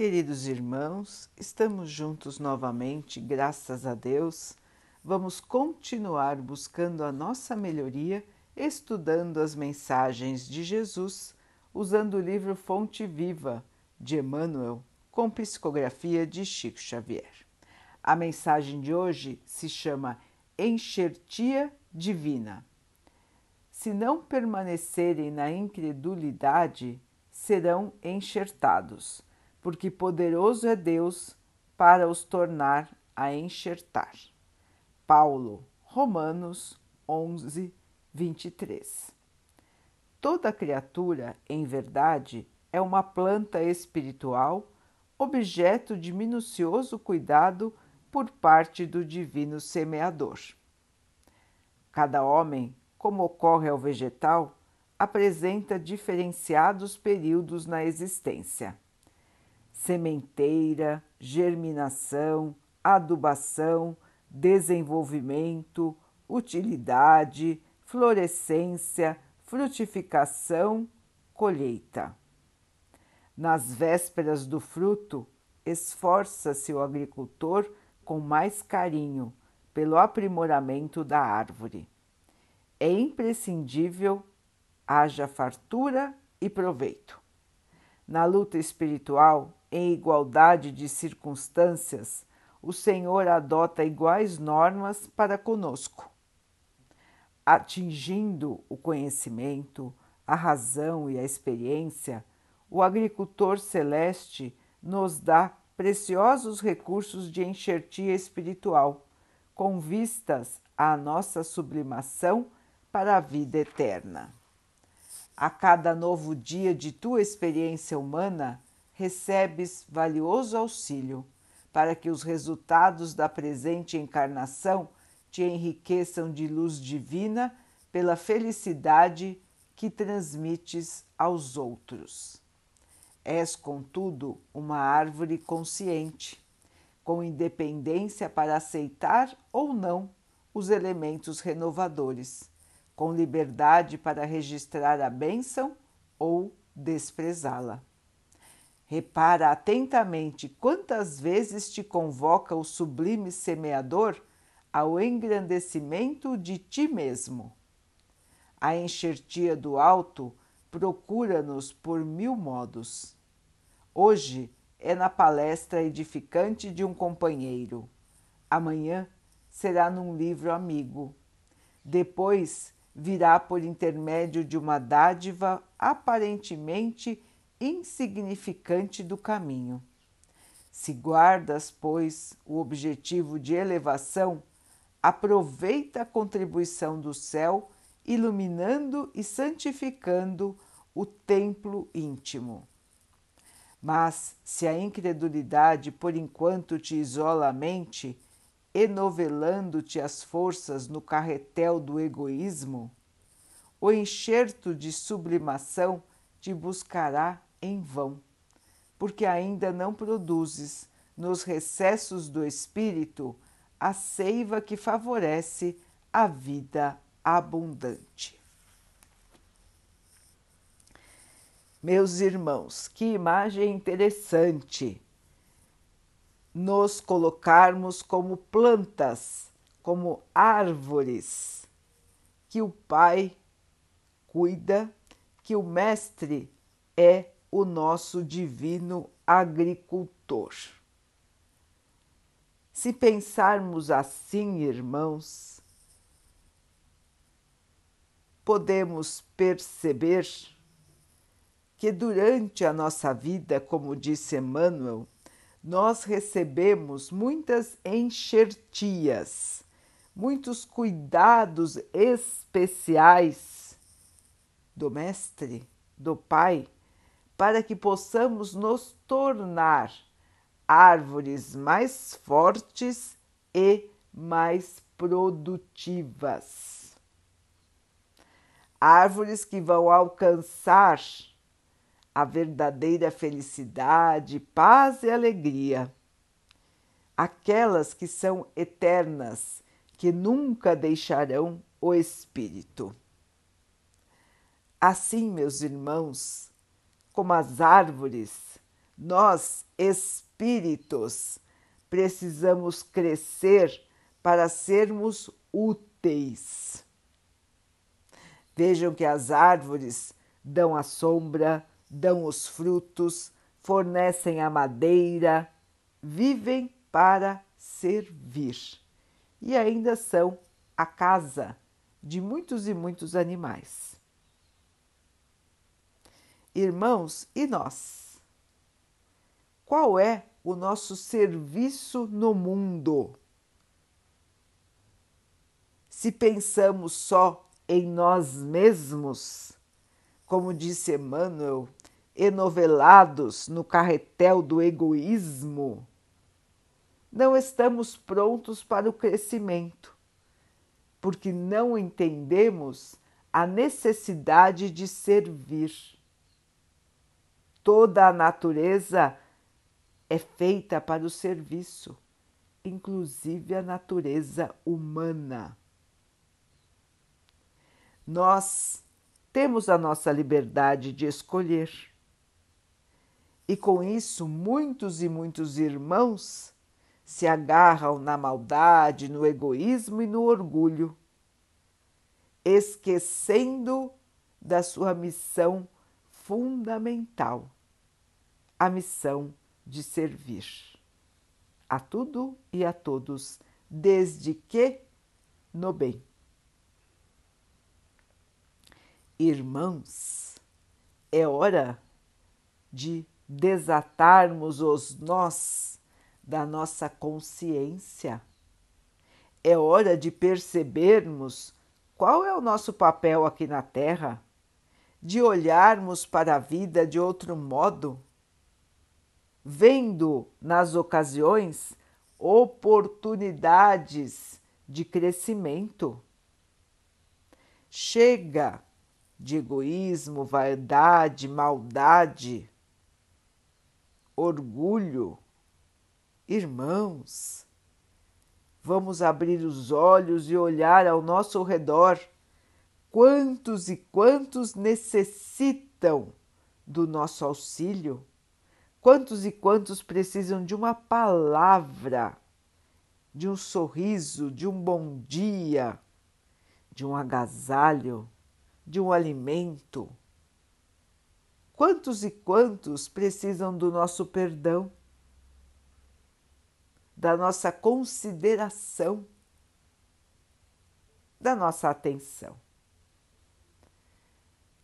Queridos irmãos, estamos juntos novamente, graças a Deus. Vamos continuar buscando a nossa melhoria, estudando as mensagens de Jesus, usando o livro Fonte Viva de Emmanuel, com psicografia de Chico Xavier. A mensagem de hoje se chama Enxertia Divina. Se não permanecerem na incredulidade, serão enxertados porque poderoso é Deus para os tornar a enxertar. Paulo, Romanos 11, 23. Toda criatura, em verdade, é uma planta espiritual, objeto de minucioso cuidado por parte do Divino Semeador. Cada homem, como ocorre ao vegetal, apresenta diferenciados períodos na existência sementeira, germinação, adubação, desenvolvimento, utilidade, florescência, frutificação, colheita. Nas vésperas do fruto, esforça-se o agricultor com mais carinho pelo aprimoramento da árvore. É imprescindível haja fartura e proveito. Na luta espiritual, em igualdade de circunstâncias, o Senhor adota iguais normas para conosco. Atingindo o conhecimento, a razão e a experiência, o agricultor celeste nos dá preciosos recursos de enxertia espiritual, com vistas à nossa sublimação para a vida eterna. A cada novo dia de tua experiência humana, recebes valioso auxílio para que os resultados da presente encarnação te enriqueçam de luz divina pela felicidade que transmites aos outros. És, contudo, uma árvore consciente, com independência para aceitar ou não os elementos renovadores, com liberdade para registrar a bênção ou desprezá-la. Repara atentamente quantas vezes te convoca o sublime semeador ao engrandecimento de ti mesmo. A enxertia do alto procura-nos por mil modos. Hoje é na palestra edificante de um companheiro. Amanhã será num livro amigo. Depois virá por intermédio de uma dádiva aparentemente insignificante do caminho. Se guardas, pois, o objetivo de elevação, aproveita a contribuição do céu, iluminando e santificando o templo íntimo. Mas se a incredulidade por enquanto te isola a mente, enovelando-te as forças no carretel do egoísmo, o enxerto de sublimação te buscará em vão, porque ainda não produzes nos recessos do espírito a seiva que favorece a vida abundante. Meus irmãos, que imagem interessante nos colocarmos como plantas, como árvores que o Pai cuida, que o Mestre é o nosso divino agricultor. Se pensarmos assim, irmãos, podemos perceber que durante a nossa vida, como disse Emmanuel, nós recebemos muitas enxertias, muitos cuidados especiais do Mestre, do Pai, para que possamos nos tornar árvores mais fortes e mais produtivas. Árvores que vão alcançar a verdadeira felicidade, paz e alegria. Aquelas que são eternas, que nunca deixarão o espírito. Assim, meus irmãos, como as árvores, Nós, espíritos, precisamos crescer para sermos úteis. Vejam que as árvores dão a sombra, dão os frutos, fornecem a madeira, vivem para servir e ainda são a casa de muitos e muitos animais. Irmãos, e nós? Qual é o nosso serviço no mundo? Se pensamos só em nós mesmos, como disse Emmanuel, enovelados no carretel do egoísmo, não estamos prontos para o crescimento, porque não entendemos a necessidade de servir. Toda a natureza é feita para o serviço, inclusive a natureza humana. Nós temos a nossa liberdade de escolher. E com isso, muitos e muitos irmãos se agarram na maldade, no egoísmo e no orgulho, esquecendo da sua missão fundamental, a missão de servir a tudo e a todos, desde que no bem. Irmãos, é hora de desatarmos os nós da nossa consciência. É hora de percebermos qual é o nosso papel aqui na Terra, de olharmos para a vida de outro modo, vendo nas ocasiões oportunidades de crescimento. Chega de egoísmo, vaidade, maldade, orgulho. Irmãos, vamos abrir os olhos e olhar ao nosso redor. Quantos e quantos necessitam do nosso auxílio, quantos e quantos precisam de uma palavra, de um sorriso, de um bom dia, de um agasalho, de um alimento. Quantos e quantos precisam do nosso perdão? da nossa consideração, da nossa atenção.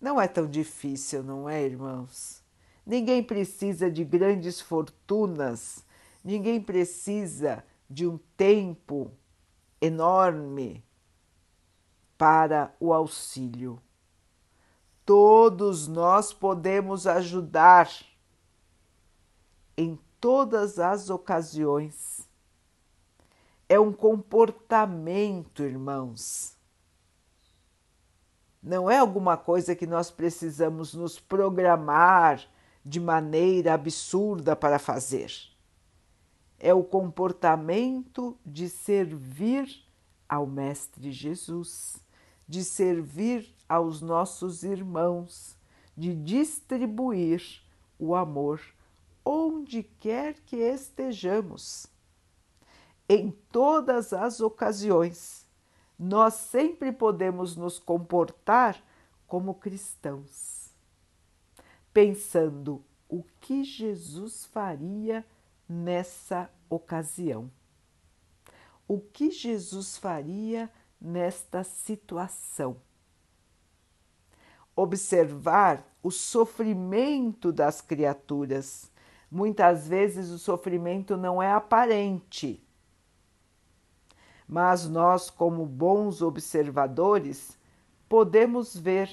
Não é tão difícil, não é, irmãos? Ninguém precisa de grandes fortunas, ninguém precisa de um tempo enorme para o auxílio. Todos nós podemos ajudar em todas as ocasiões é um comportamento, irmãos. Não é alguma coisa que nós precisamos nos programar de maneira absurda para fazer. É o comportamento de servir ao Mestre Jesus, de servir aos nossos irmãos, de distribuir o amor onde quer que estejamos em todas as ocasiões. Nós sempre podemos nos comportar como cristãos, pensando o que Jesus faria nessa ocasião. O que Jesus faria nesta situação? Observar o sofrimento das criaturas. Muitas vezes o sofrimento não é aparente, mas nós, como bons observadores, podemos ver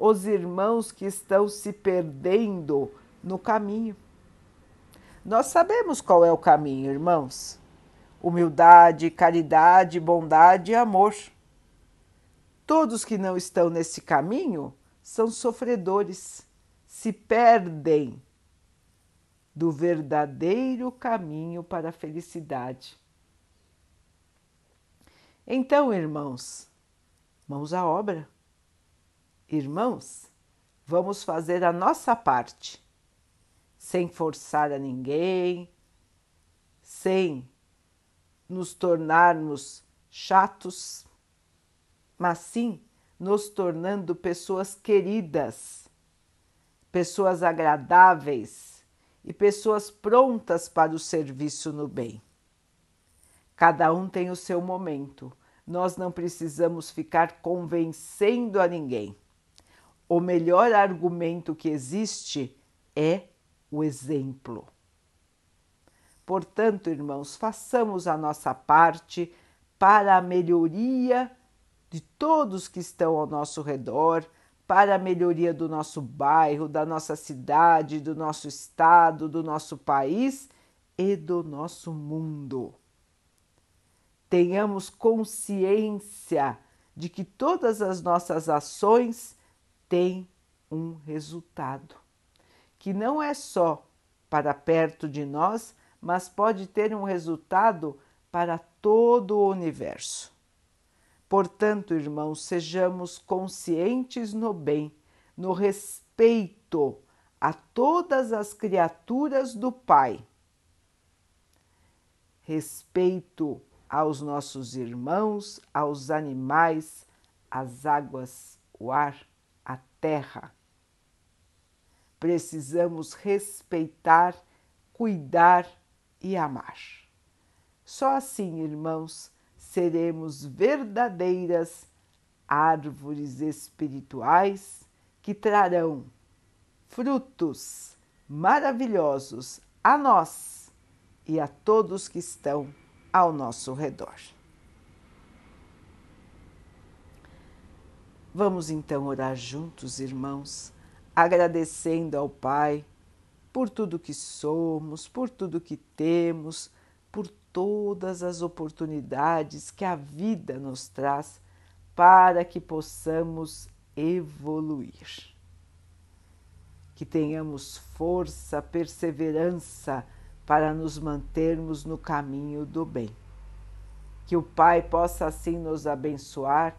os irmãos que estão se perdendo no caminho. Nós sabemos qual é o caminho, irmãos: humildade, caridade, bondade e amor. Todos que não estão nesse caminho são sofredores, se perdem do verdadeiro caminho para a felicidade. Então, irmãos, mãos à obra. Irmãos, vamos fazer a nossa parte. sem forçar a ninguém, sem nos tornarmos chatos, mas sim nos tornando pessoas queridas, pessoas agradáveis e pessoas prontas para o serviço no bem. Cada um tem o seu momento. Nós não precisamos ficar convencendo a ninguém. O melhor argumento que existe é o exemplo. Portanto, irmãos, façamos a nossa parte para a melhoria de todos que estão ao nosso redor, para a melhoria do nosso bairro, da nossa cidade, do nosso estado, do nosso país e do nosso mundo. Tenhamos consciência de que todas as nossas ações têm um resultado, que não é só para perto de nós, mas pode ter um resultado para todo o universo. Portanto, irmãos, sejamos conscientes no bem, no respeito a todas as criaturas do Pai. Respeito aos nossos irmãos, aos animais, às águas, o ar, terra. Precisamos respeitar, cuidar e amar. Só assim, irmãos, seremos verdadeiras árvores espirituais que trarão frutos maravilhosos a nós e a todos que estão ao nosso redor. Vamos então orar juntos, irmãos, agradecendo ao Pai por tudo que somos, por tudo que temos, por todas as oportunidades que a vida nos traz para que possamos evoluir. Que tenhamos força, perseverança para nos mantermos no caminho do bem. Que o Pai possa assim nos abençoar